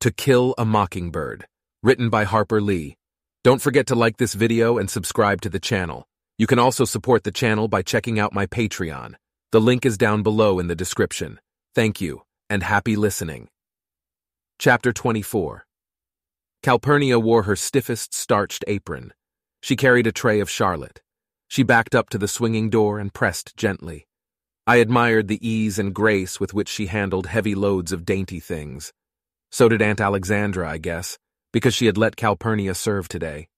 To Kill a Mockingbird, written by Harper Lee. Don't forget to like this video and subscribe to the channel. You can also support the channel by checking out my Patreon. The link is down below in the description. Thank you, and happy listening. Chapter 24 Calpurnia wore her stiffest starched apron. She carried a tray of Charlotte. She backed up to the swinging door and pressed gently. I admired the ease and grace with which she handled heavy loads of dainty things. So did Aunt Alexandra, I guess, because she had let Calpurnia serve today.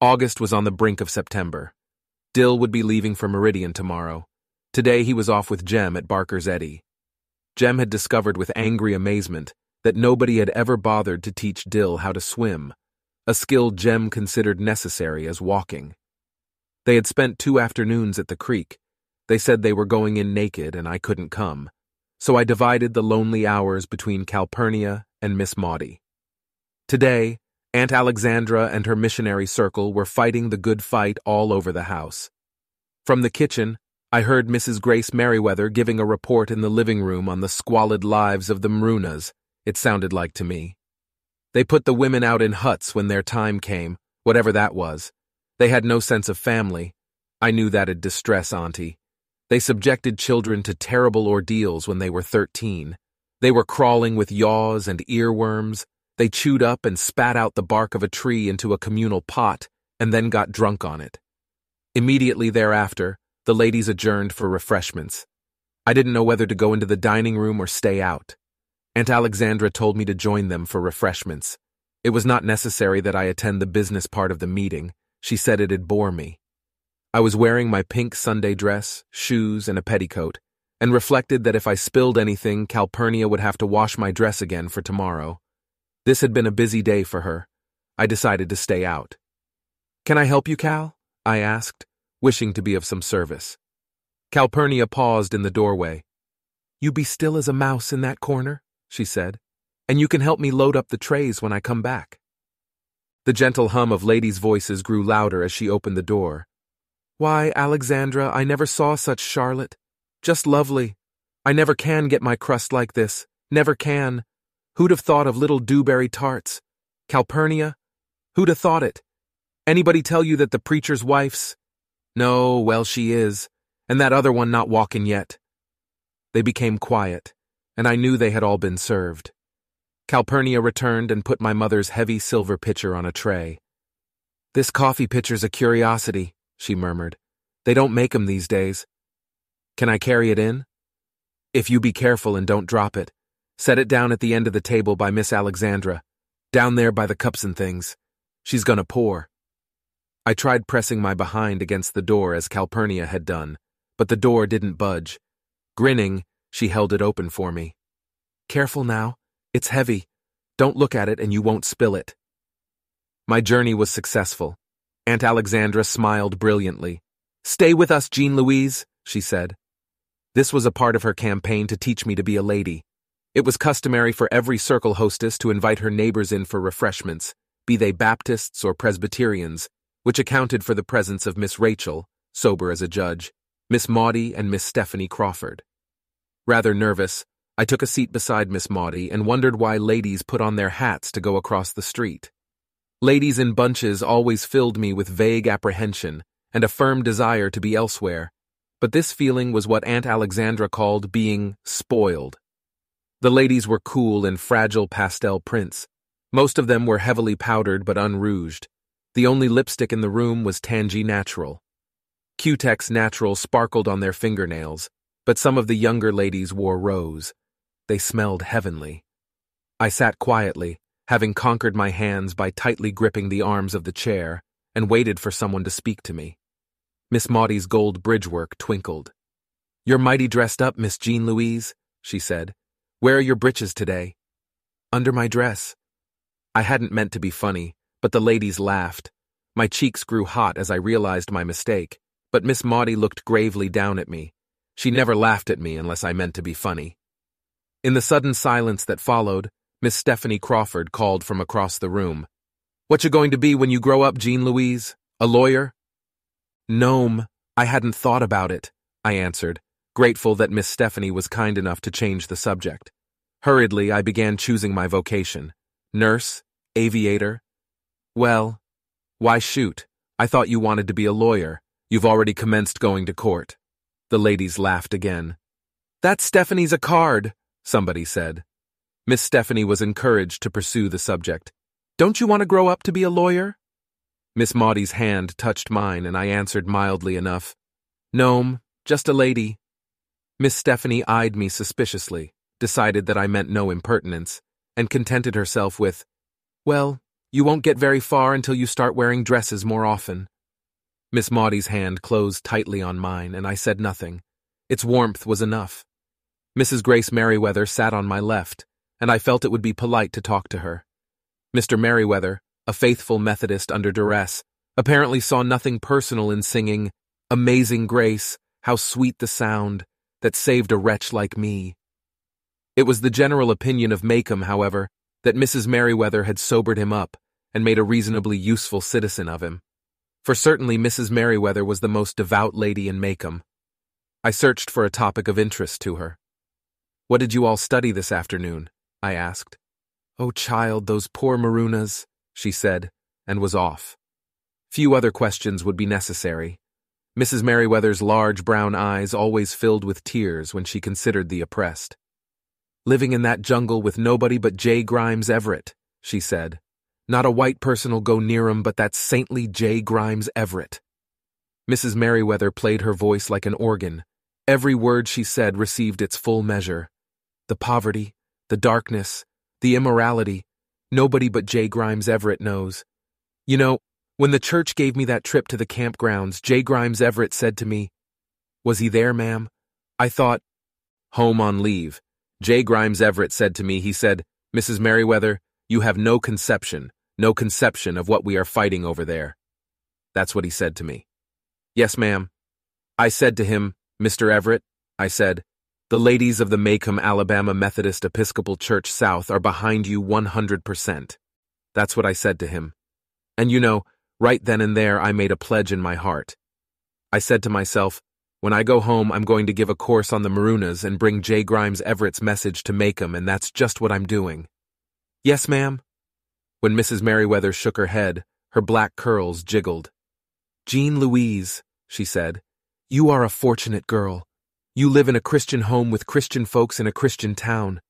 August was on the brink of September. Dill would be leaving for Meridian tomorrow. Today he was off with Jem at Barker's Eddy. Jem had discovered with angry amazement that nobody had ever bothered to teach Dill how to swim, a skill Jem considered necessary as walking. They had spent two afternoons at the creek. They said they were going in naked and I couldn't come so I divided the lonely hours between Calpurnia and Miss Maudie. Today, Aunt Alexandra and her missionary circle were fighting the good fight all over the house. From the kitchen, I heard Mrs. Grace Merriweather giving a report in the living room on the squalid lives of the Mrunas, it sounded like to me. They put the women out in huts when their time came, whatever that was. They had no sense of family. I knew that'd distress Auntie. They subjected children to terrible ordeals when they were 13. They were crawling with yaws and earworms. They chewed up and spat out the bark of a tree into a communal pot and then got drunk on it. Immediately thereafter, the ladies adjourned for refreshments. I didn't know whether to go into the dining room or stay out. Aunt Alexandra told me to join them for refreshments. It was not necessary that I attend the business part of the meeting. She said it'd bore me. I was wearing my pink Sunday dress, shoes, and a petticoat, and reflected that if I spilled anything, Calpurnia would have to wash my dress again for tomorrow. This had been a busy day for her. I decided to stay out. Can I help you, Cal? I asked, wishing to be of some service. Calpurnia paused in the doorway. You be still as a mouse in that corner, she said, and you can help me load up the trays when I come back. The gentle hum of ladies' voices grew louder as she opened the door, why, Alexandra, I never saw such Charlotte. Just lovely. I never can get my crust like this. Never can. Who'd have thought of little dewberry tarts? Calpurnia? Who'd have thought it? Anybody tell you that the preacher's wife's? No, well, she is, and that other one not walking yet. They became quiet, and I knew they had all been served. Calpurnia returned and put my mother's heavy silver pitcher on a tray. This coffee pitcher's a curiosity she murmured. They don't make 'em these days. Can I carry it in? If you be careful and don't drop it. Set it down at the end of the table by Miss Alexandra, down there by the cups and things. She's gonna pour. I tried pressing my behind against the door as Calpurnia had done, but the door didn't budge. Grinning, she held it open for me. Careful now. It's heavy. Don't look at it and you won't spill it. My journey was successful. Aunt Alexandra smiled brilliantly. Stay with us, Jean Louise, she said. This was a part of her campaign to teach me to be a lady. It was customary for every circle hostess to invite her neighbors in for refreshments, be they Baptists or Presbyterians, which accounted for the presence of Miss Rachel, sober as a judge, Miss Maudie, and Miss Stephanie Crawford. Rather nervous, I took a seat beside Miss Maudie and wondered why ladies put on their hats to go across the street. Ladies in bunches always filled me with vague apprehension and a firm desire to be elsewhere, but this feeling was what Aunt Alexandra called being spoiled. The ladies were cool in fragile pastel prints. Most of them were heavily powdered but unrouged. The only lipstick in the room was Tangee Natural. Cutex Natural sparkled on their fingernails, but some of the younger ladies wore rose. They smelled heavenly. I sat quietly, having conquered my hands by tightly gripping the arms of the chair, and waited for someone to speak to me. Miss Maudie's gold bridgework twinkled. You're mighty dressed up, Miss Jean Louise, she said. Where are your breeches today? Under my dress. I hadn't meant to be funny, but the ladies laughed. My cheeks grew hot as I realized my mistake, but Miss Maudie looked gravely down at me. She never laughed at me unless I meant to be funny. In the sudden silence that followed, Miss Stephanie Crawford called from across the room. What you going to be when you grow up, Jean Louise? A lawyer? No'm. I hadn't thought about it, I answered, grateful that Miss Stephanie was kind enough to change the subject. Hurriedly, I began choosing my vocation. Nurse? Aviator? Well, why shoot? I thought you wanted to be a lawyer. You've already commenced going to court. The ladies laughed again. That's Stephanie's a card, somebody said. Miss Stephanie was encouraged to pursue the subject. Don't you want to grow up to be a lawyer? Miss Maudie's hand touched mine, and I answered mildly enough. No'm, just a lady. Miss Stephanie eyed me suspiciously, decided that I meant no impertinence, and contented herself with, Well, you won't get very far until you start wearing dresses more often. Miss Maudie's hand closed tightly on mine, and I said nothing. Its warmth was enough. Mrs. Grace Merriweather sat on my left, and I felt it would be polite to talk to her. Mr. Merriweather, a faithful Methodist under duress, apparently saw nothing personal in singing, Amazing Grace, how sweet the sound, that saved a wretch like me. It was the general opinion of Maycomb, however, that Mrs. Merriweather had sobered him up and made a reasonably useful citizen of him. For certainly Mrs. Merriweather was the most devout lady in Maycomb. I searched for a topic of interest to her. What did you all study this afternoon? I asked. Oh, child, those poor Mrunas, she said, and was off. Few other questions would be necessary. Mrs. Merriweather's large brown eyes always filled with tears when she considered the oppressed. Living in that jungle with nobody but J. Grimes Everett, she said. Not a white person'll go near 'em but that saintly J. Grimes Everett. Mrs. Merriweather played her voice like an organ. Every word she said received its full measure. The poverty, the darkness, the immorality, Nobody but J. Grimes Everett knows. You know, when the church gave me that trip to the campgrounds, J. Grimes Everett said to me, Was he there, ma'am? I thought, Home on leave. J. Grimes Everett said to me, he said, Mrs. Merriweather, you have no conception, no conception of what we are fighting over there. That's what he said to me. Yes, ma'am. I said to him, Mr. Everett, I said, the ladies of the Maycomb, Alabama Methodist Episcopal Church South are behind you 100%. That's what I said to him. And you know, right then and there I made a pledge in my heart. I said to myself, when I go home, I'm going to give a course on the Mrunas and bring J. Grimes Everett's message to Maycomb, and that's just what I'm doing. Yes, ma'am? When Mrs. Merriweather shook her head, her black curls jiggled. Jean Louise, she said, you are a fortunate girl. You live in a Christian home with Christian folks in a Christian town.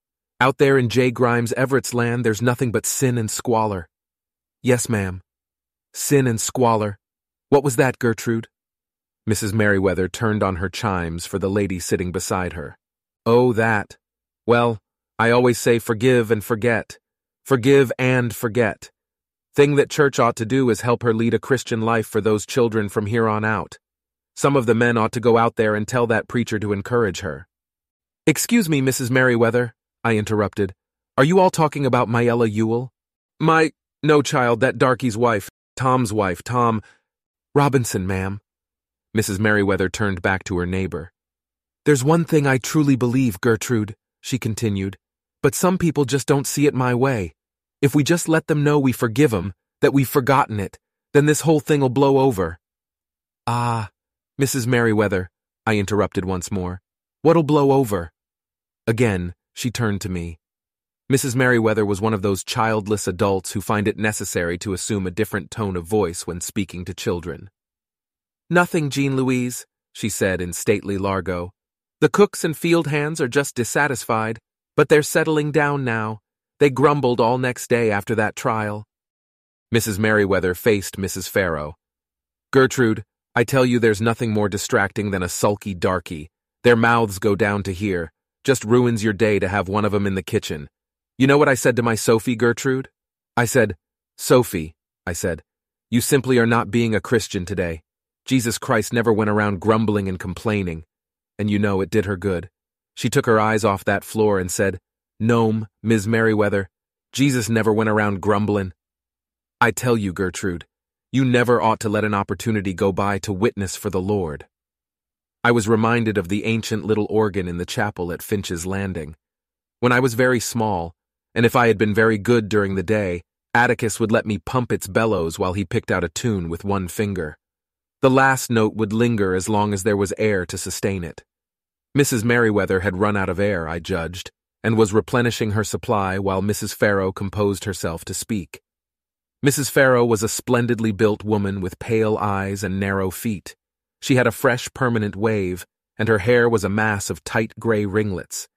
Out there in J. Grimes Everett's land, there's nothing but sin and squalor. Yes, ma'am. Sin and squalor. What was that, Gertrude? Mrs. Merriweather turned on her chimes for the lady sitting beside her. Oh, that. Well, I always say forgive and forget. Forgive and forget. Thing that church ought to do is help her lead a Christian life for those children from here on out. Some of the men ought to go out there and tell that preacher to encourage her. Excuse me, Mrs. Merriweather, I interrupted. Are you all talking about Mayella Ewell? My, no, child, that darkie's wife, Tom's wife, Tom. Robinson, ma'am. Mrs. Merriweather turned back to her neighbor. There's one thing I truly believe, Gertrude, she continued, but some people just don't see it my way. If we just let them know we forgive 'em, that we've forgotten it, then this whole thing'll blow over. Ah, Mrs. Merriweather, I interrupted once more, what'll blow over? Again, she turned to me. Mrs. Merriweather was one of those childless adults who find it necessary to assume a different tone of voice when speaking to children. Nothing, Jean Louise, she said in stately Largo. The cooks and field hands are just dissatisfied, but they're settling down now. They grumbled all next day after that trial. Mrs. Merriweather faced Mrs. Farrow. Gertrude, I tell you there's nothing more distracting than a sulky darky. Their mouths go down to here. Just ruins your day to have one of 'em in the kitchen. You know what I said to my Sophie, Gertrude? I said, Sophie, I said, you simply are not being a Christian today. Jesus Christ never went around grumbling and complaining. And you know it did her good. She took her eyes off that floor and said, No'm, Miss Merriweather, Jesus never went around grumbling. I tell you, Gertrude, you never ought to let an opportunity go by to witness for the Lord. I was reminded of the ancient little organ in the chapel at Finch's Landing. When I was very small, and if I had been very good during the day, Atticus would let me pump its bellows while he picked out a tune with one finger. The last note would linger as long as there was air to sustain it. Mrs. Merriweather had run out of air, I judged, and was replenishing her supply while Mrs. Farrow composed herself to speak. Mrs. Farrow was a splendidly built woman with pale eyes and narrow feet. She had a fresh, permanent wave, and her hair was a mass of tight gray ringlets.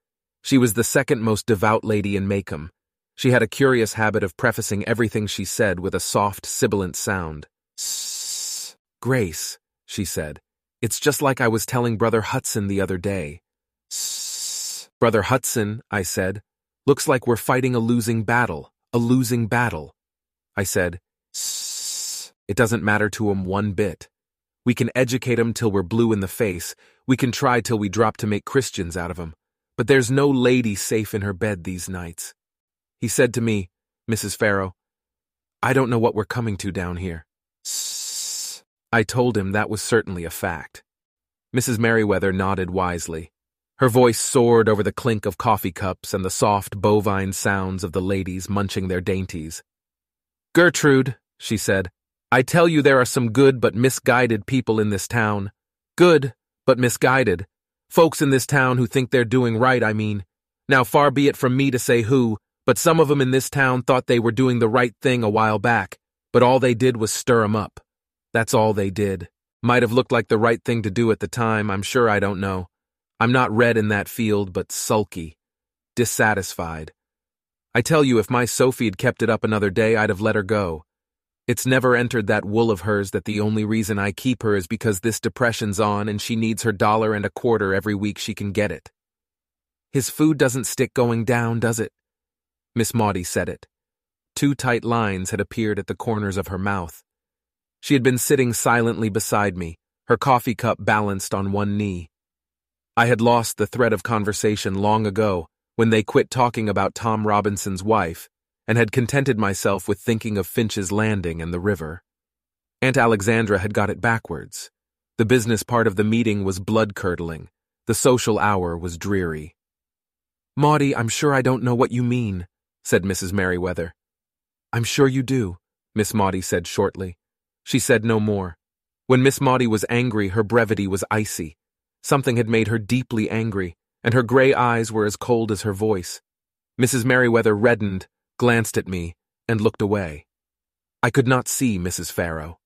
She was the second most devout lady in Maycomb. She had a curious habit of prefacing everything she said with a soft, sibilant sound. Sss, Grace, she said. It's just like I was telling Brother Hudson the other day. Sss, Brother Hudson, I said. Looks like we're fighting a losing battle. A losing battle. I said, Sss, it doesn't matter to 'em one bit. We can educate 'em till we're blue in the face. We can try till we drop to make Christians out of 'em. But there's no lady safe in her bed these nights. He said to me, Mrs. Farrow, I don't know what we're coming to down here. Sss. I told him that was certainly a fact. Mrs. Merriweather nodded wisely. Her voice soared over the clink of coffee cups and the soft bovine sounds of the ladies munching their dainties. Gertrude, she said, I tell you there are some good but misguided people in this town. Good, but misguided. Folks in this town who think they're doing right, I mean. Now, far be it from me to say who, but some of 'em in this town thought they were doing the right thing a while back, but all they did was stir 'em up. That's all they did. Might have looked like the right thing to do at the time, I'm sure I don't know. I'm not read in that field, but sulky. Dissatisfied. I tell you, if my Sophie'd kept it up another day, I'd have let her go. It's never entered that wool of hers that the only reason I keep her is because this depression's on and she needs her dollar and a quarter every week she can get it. His food doesn't stick going down, does it? Miss Maudie said it. Two tight lines had appeared at the corners of her mouth. She had been sitting silently beside me, her coffee cup balanced on one knee. I had lost the thread of conversation long ago when they quit talking about Tom Robinson's wife and had contented myself with thinking of Finch's Landing and the river. Aunt Alexandra had got it backwards. The business part of the meeting was blood-curdling. The social hour was dreary. Maudie, I'm sure I don't know what you mean, said Mrs. Merriweather. I'm sure you do, Miss Maudie said shortly. She said no more. When Miss Maudie was angry, her brevity was icy. Something had made her deeply angry, and her gray eyes were as cold as her voice. Mrs. Merriweather reddened, glanced at me, and looked away. I could not see Mrs. Farrow.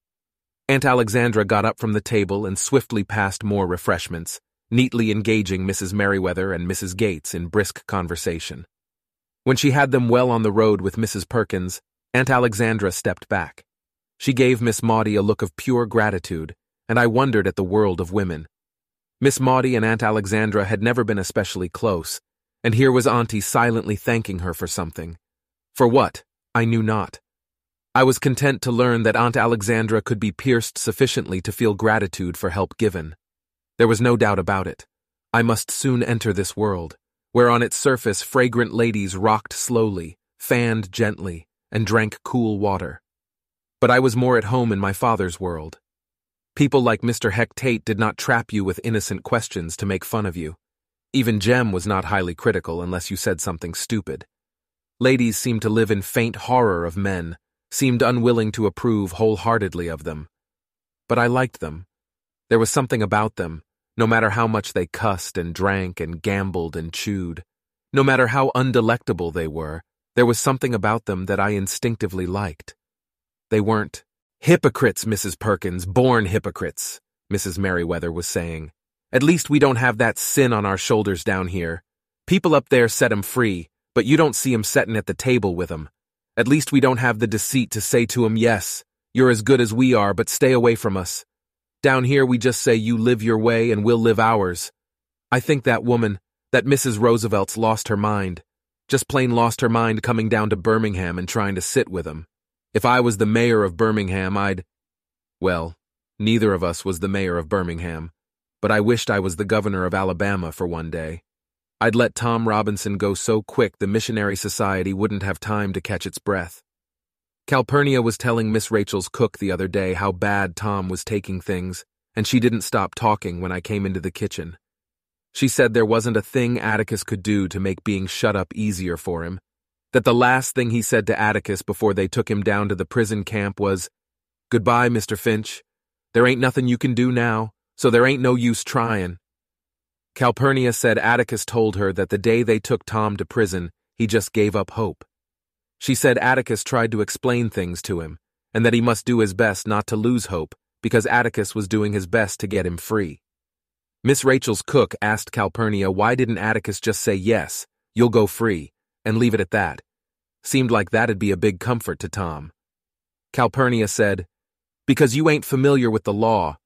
Aunt Alexandra got up from the table and swiftly passed more refreshments, neatly engaging Mrs. Merriweather and Mrs. Gates in brisk conversation. When she had them well on the road with Mrs. Perkins, Aunt Alexandra stepped back. She gave Miss Maudie a look of pure gratitude, and I wondered at the world of women. Miss Maudie and Aunt Alexandra had never been especially close, and here was Auntie silently thanking her for something. For what, I knew not. I was content to learn that Aunt Alexandra could be pierced sufficiently to feel gratitude for help given. There was no doubt about it. I must soon enter this world, where on its surface fragrant ladies rocked slowly, fanned gently, and drank cool water. But I was more at home in my father's world. People like Mr. Heck Tate did not trap you with innocent questions to make fun of you. Even Jem was not highly critical unless you said something stupid. Ladies seemed to live in faint horror of men, seemed unwilling to approve wholeheartedly of them. But I liked them. There was something about them, no matter how much they cussed and drank and gambled and chewed. No matter how undelectable they were, there was something about them that I instinctively liked. They weren't Hypocrites, Mrs. Perkins, born hypocrites, Mrs. Merriweather was saying. At least we don't have that sin on our shoulders down here. People up there set 'em free, but you don't see 'em settin' at the table with 'em. At least we don't have the deceit to say to 'em, yes, you're as good as we are, but stay away from us. Down here we just say you live your way and we'll live ours. I think that woman, that Mrs. Roosevelt's lost her mind. Just plain lost her mind coming down to Birmingham and trying to sit with 'em. If I was the mayor of Birmingham, I'd. Well, neither of us was the mayor of Birmingham, but I wished I was the governor of Alabama for one day. I'd let Tom Robinson go so quick the Missionary Society wouldn't have time to catch its breath. Calpurnia was telling Miss Rachel's cook the other day how bad Tom was taking things, and she didn't stop talking when I came into the kitchen. She said there wasn't a thing Atticus could do to make being shut up easier for him, that the last thing he said to Atticus before they took him down to the prison camp was, Goodbye, Mr. Finch. There ain't nothing you can do now, so there ain't no use tryin'. Calpurnia said Atticus told her that the day they took Tom to prison, he just gave up hope. She said Atticus tried to explain things to him, and that he must do his best not to lose hope because Atticus was doing his best to get him free. Miss Rachel's cook asked Calpurnia why didn't Atticus just say yes, you'll go free, and leave it at that. Seemed like that'd be a big comfort to Tom. Calpurnia said, Because you ain't familiar with the law,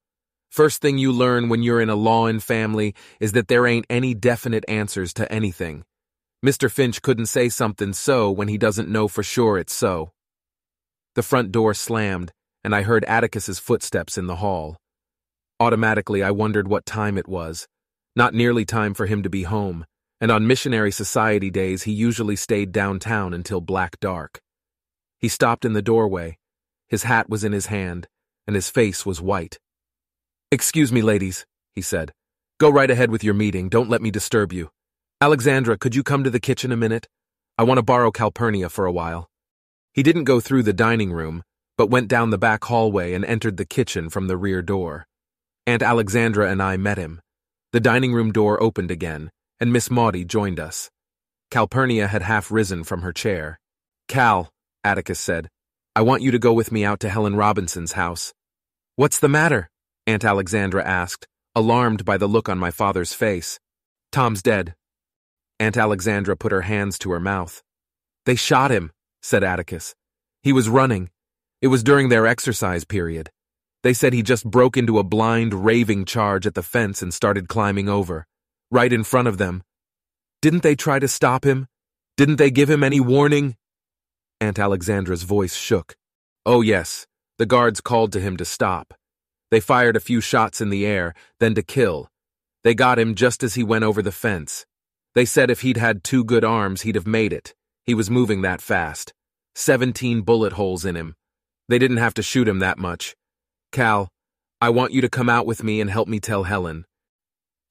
First thing you learn when you're in a law-in family is that there ain't any definite answers to anything. Mr. Finch couldn't say something so when he doesn't know for sure it's so. The front door slammed, and I heard Atticus's footsteps in the hall. Automatically, I wondered what time it was. Not nearly time for him to be home, and on missionary society days he usually stayed downtown until black dark. He stopped in the doorway. His hat was in his hand, and his face was white. Excuse me, ladies, he said. Go right ahead with your meeting. Don't let me disturb you. Alexandra, could you come to the kitchen a minute? I want to borrow Calpurnia for a while. He didn't go through the dining room, but went down the back hallway and entered the kitchen from the rear door. Aunt Alexandra and I met him. The dining room door opened again, and Miss Maudie joined us. Calpurnia had half risen from her chair. Cal, Atticus said, I want you to go with me out to Helen Robinson's house. What's the matter? Aunt Alexandra asked, alarmed by the look on my father's face. Tom's dead. Aunt Alexandra put her hands to her mouth. They shot him, said Atticus. He was running. It was during their exercise period. They said he just broke into a blind, raving charge at the fence and started climbing over, right in front of them. Didn't they try to stop him? Didn't they give him any warning? Aunt Alexandra's voice shook. Oh, yes. The guards called to him to stop. They fired a few shots in the air, then to kill. They got him just as he went over the fence. They said if he'd had two good arms, he'd have made it. He was moving that fast. Seventeen bullet holes in him. They didn't have to shoot him that much. Cal, I want you to come out with me and help me tell Helen.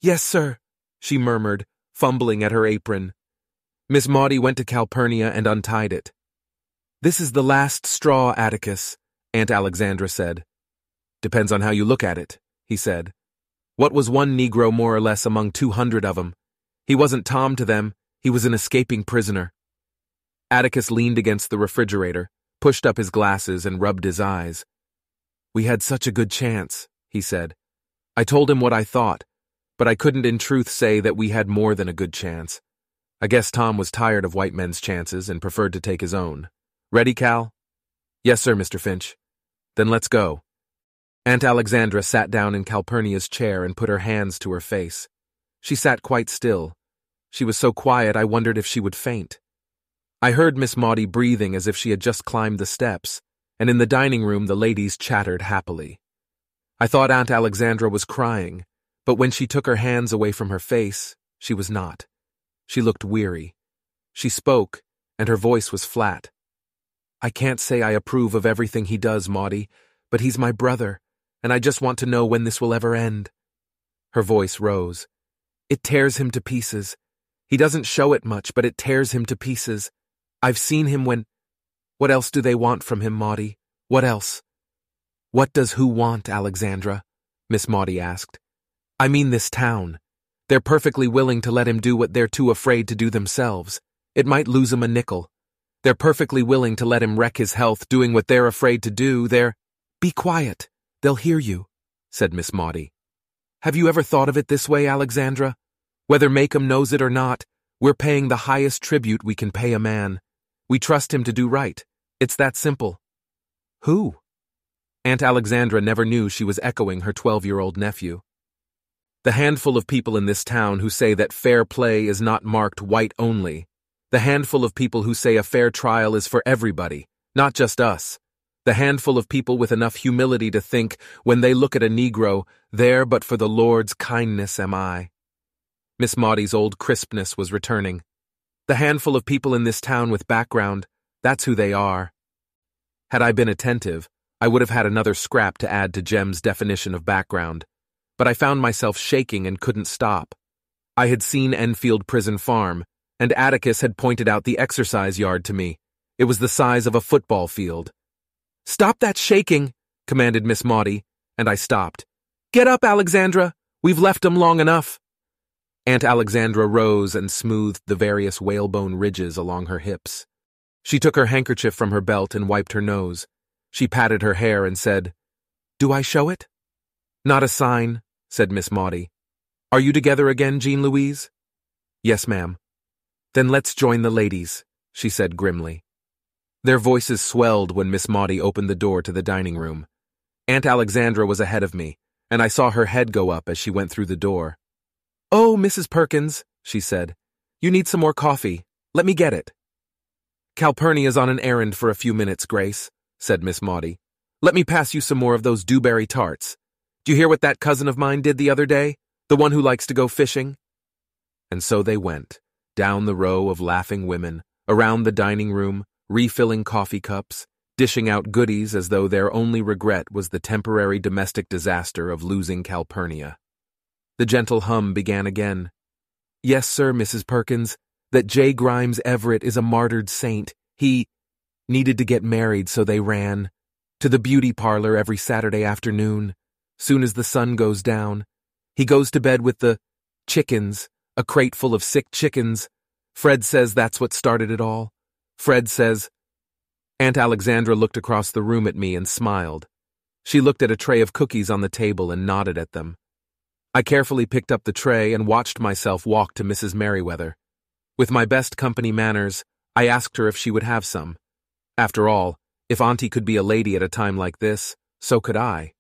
Yes, sir, she murmured, fumbling at her apron. Miss Maudie went to Calpurnia and untied it. This is the last straw, Atticus, Aunt Alexandra said. Depends on how you look at it, he said. What was one Negro more or less among two hundred of 'em? He wasn't Tom to them, he was an escaping prisoner. Atticus leaned against the refrigerator, pushed up his glasses, and rubbed his eyes. We had such a good chance, he said. I told him what I thought, but I couldn't in truth say that we had more than a good chance. I guess Tom was tired of white men's chances and preferred to take his own. Ready, Cal? Yes, sir, Mr. Finch. Then let's go. Aunt Alexandra sat down in Calpurnia's chair and put her hands to her face. She sat quite still. She was so quiet I wondered if she would faint. I heard Miss Maudie breathing as if she had just climbed the steps, and in the dining room the ladies chattered happily. I thought Aunt Alexandra was crying, but when she took her hands away from her face, she was not. She looked weary. She spoke, and her voice was flat. I can't say I approve of everything he does, Maudie, but he's my brother, and I just want to know when this will ever end. Her voice rose. It tears him to pieces. He doesn't show it much, but it tears him to pieces. I've seen him when. What else do they want from him, Maudie? What else? What does who want, Alexandra? Miss Maudie asked. I mean this town. They're perfectly willing to let him do what they're too afraid to do themselves. It might lose him a nickel. They're perfectly willing to let him wreck his health doing what they're afraid to do. They're. Be quiet. They'll hear you, said Miss Maudie. Have you ever thought of it this way, Alexandra? Whether Maycomb knows it or not, we're paying the highest tribute we can pay a man. We trust him to do right. It's that simple. Who? Aunt Alexandra never knew she was echoing her 12-year-old nephew. The handful of people in this town who say that fair play is not marked white only. The handful of people who say a fair trial is for everybody, not just us the handful of people with enough humility to think, when they look at a Negro, there but for the Lord's kindness am I. Miss Maudie's old crispness was returning. The handful of people in this town with background, that's who they are. Had I been attentive, I would have had another scrap to add to Jem's definition of background, but I found myself shaking and couldn't stop. I had seen Enfield Prison Farm, and Atticus had pointed out the exercise yard to me. It was the size of a football field. Stop that shaking, commanded Miss Maudie, and I stopped. Get up, Alexandra. We've left 'em long enough. Aunt Alexandra rose and smoothed the various whalebone ridges along her hips. She took her handkerchief from her belt and wiped her nose. She patted her hair and said, Do I show it? Not a sign, said Miss Maudie. Are you together again, Jean Louise? Yes, ma'am. Then let's join the ladies, she said grimly. Their voices swelled when Miss Maudie opened the door to the dining room. Aunt Alexandra was ahead of me, and I saw her head go up as she went through the door. Oh, Mrs. Perkins, she said. You need some more coffee. Let me get it. Calpurnia's on an errand for a few minutes, Grace, said Miss Maudie. Let me pass you some more of those dewberry tarts. Do you hear what that cousin of mine did the other day? The one who likes to go fishing? And so they went, down the row of laughing women, around the dining room, refilling coffee cups, dishing out goodies as though their only regret was the temporary domestic disaster of losing Calpurnia. The gentle hum began again. Yes, sir, Mrs. Perkins, that J. Grimes Everett is a martyred saint. He needed to get married, so they ran. To the beauty parlor every Saturday afternoon, soon as the sun goes down. He goes to bed with the chickens, a crate full of sick chickens. Fred says that's what started it all. Fred says. Aunt Alexandra looked across the room at me and smiled. She looked at a tray of cookies on the table and nodded at them. I carefully picked up the tray and watched myself walk to Mrs. Merriweather. With my best company manners, I asked her if she would have some. After all, if Auntie could be a lady at a time like this, so could I.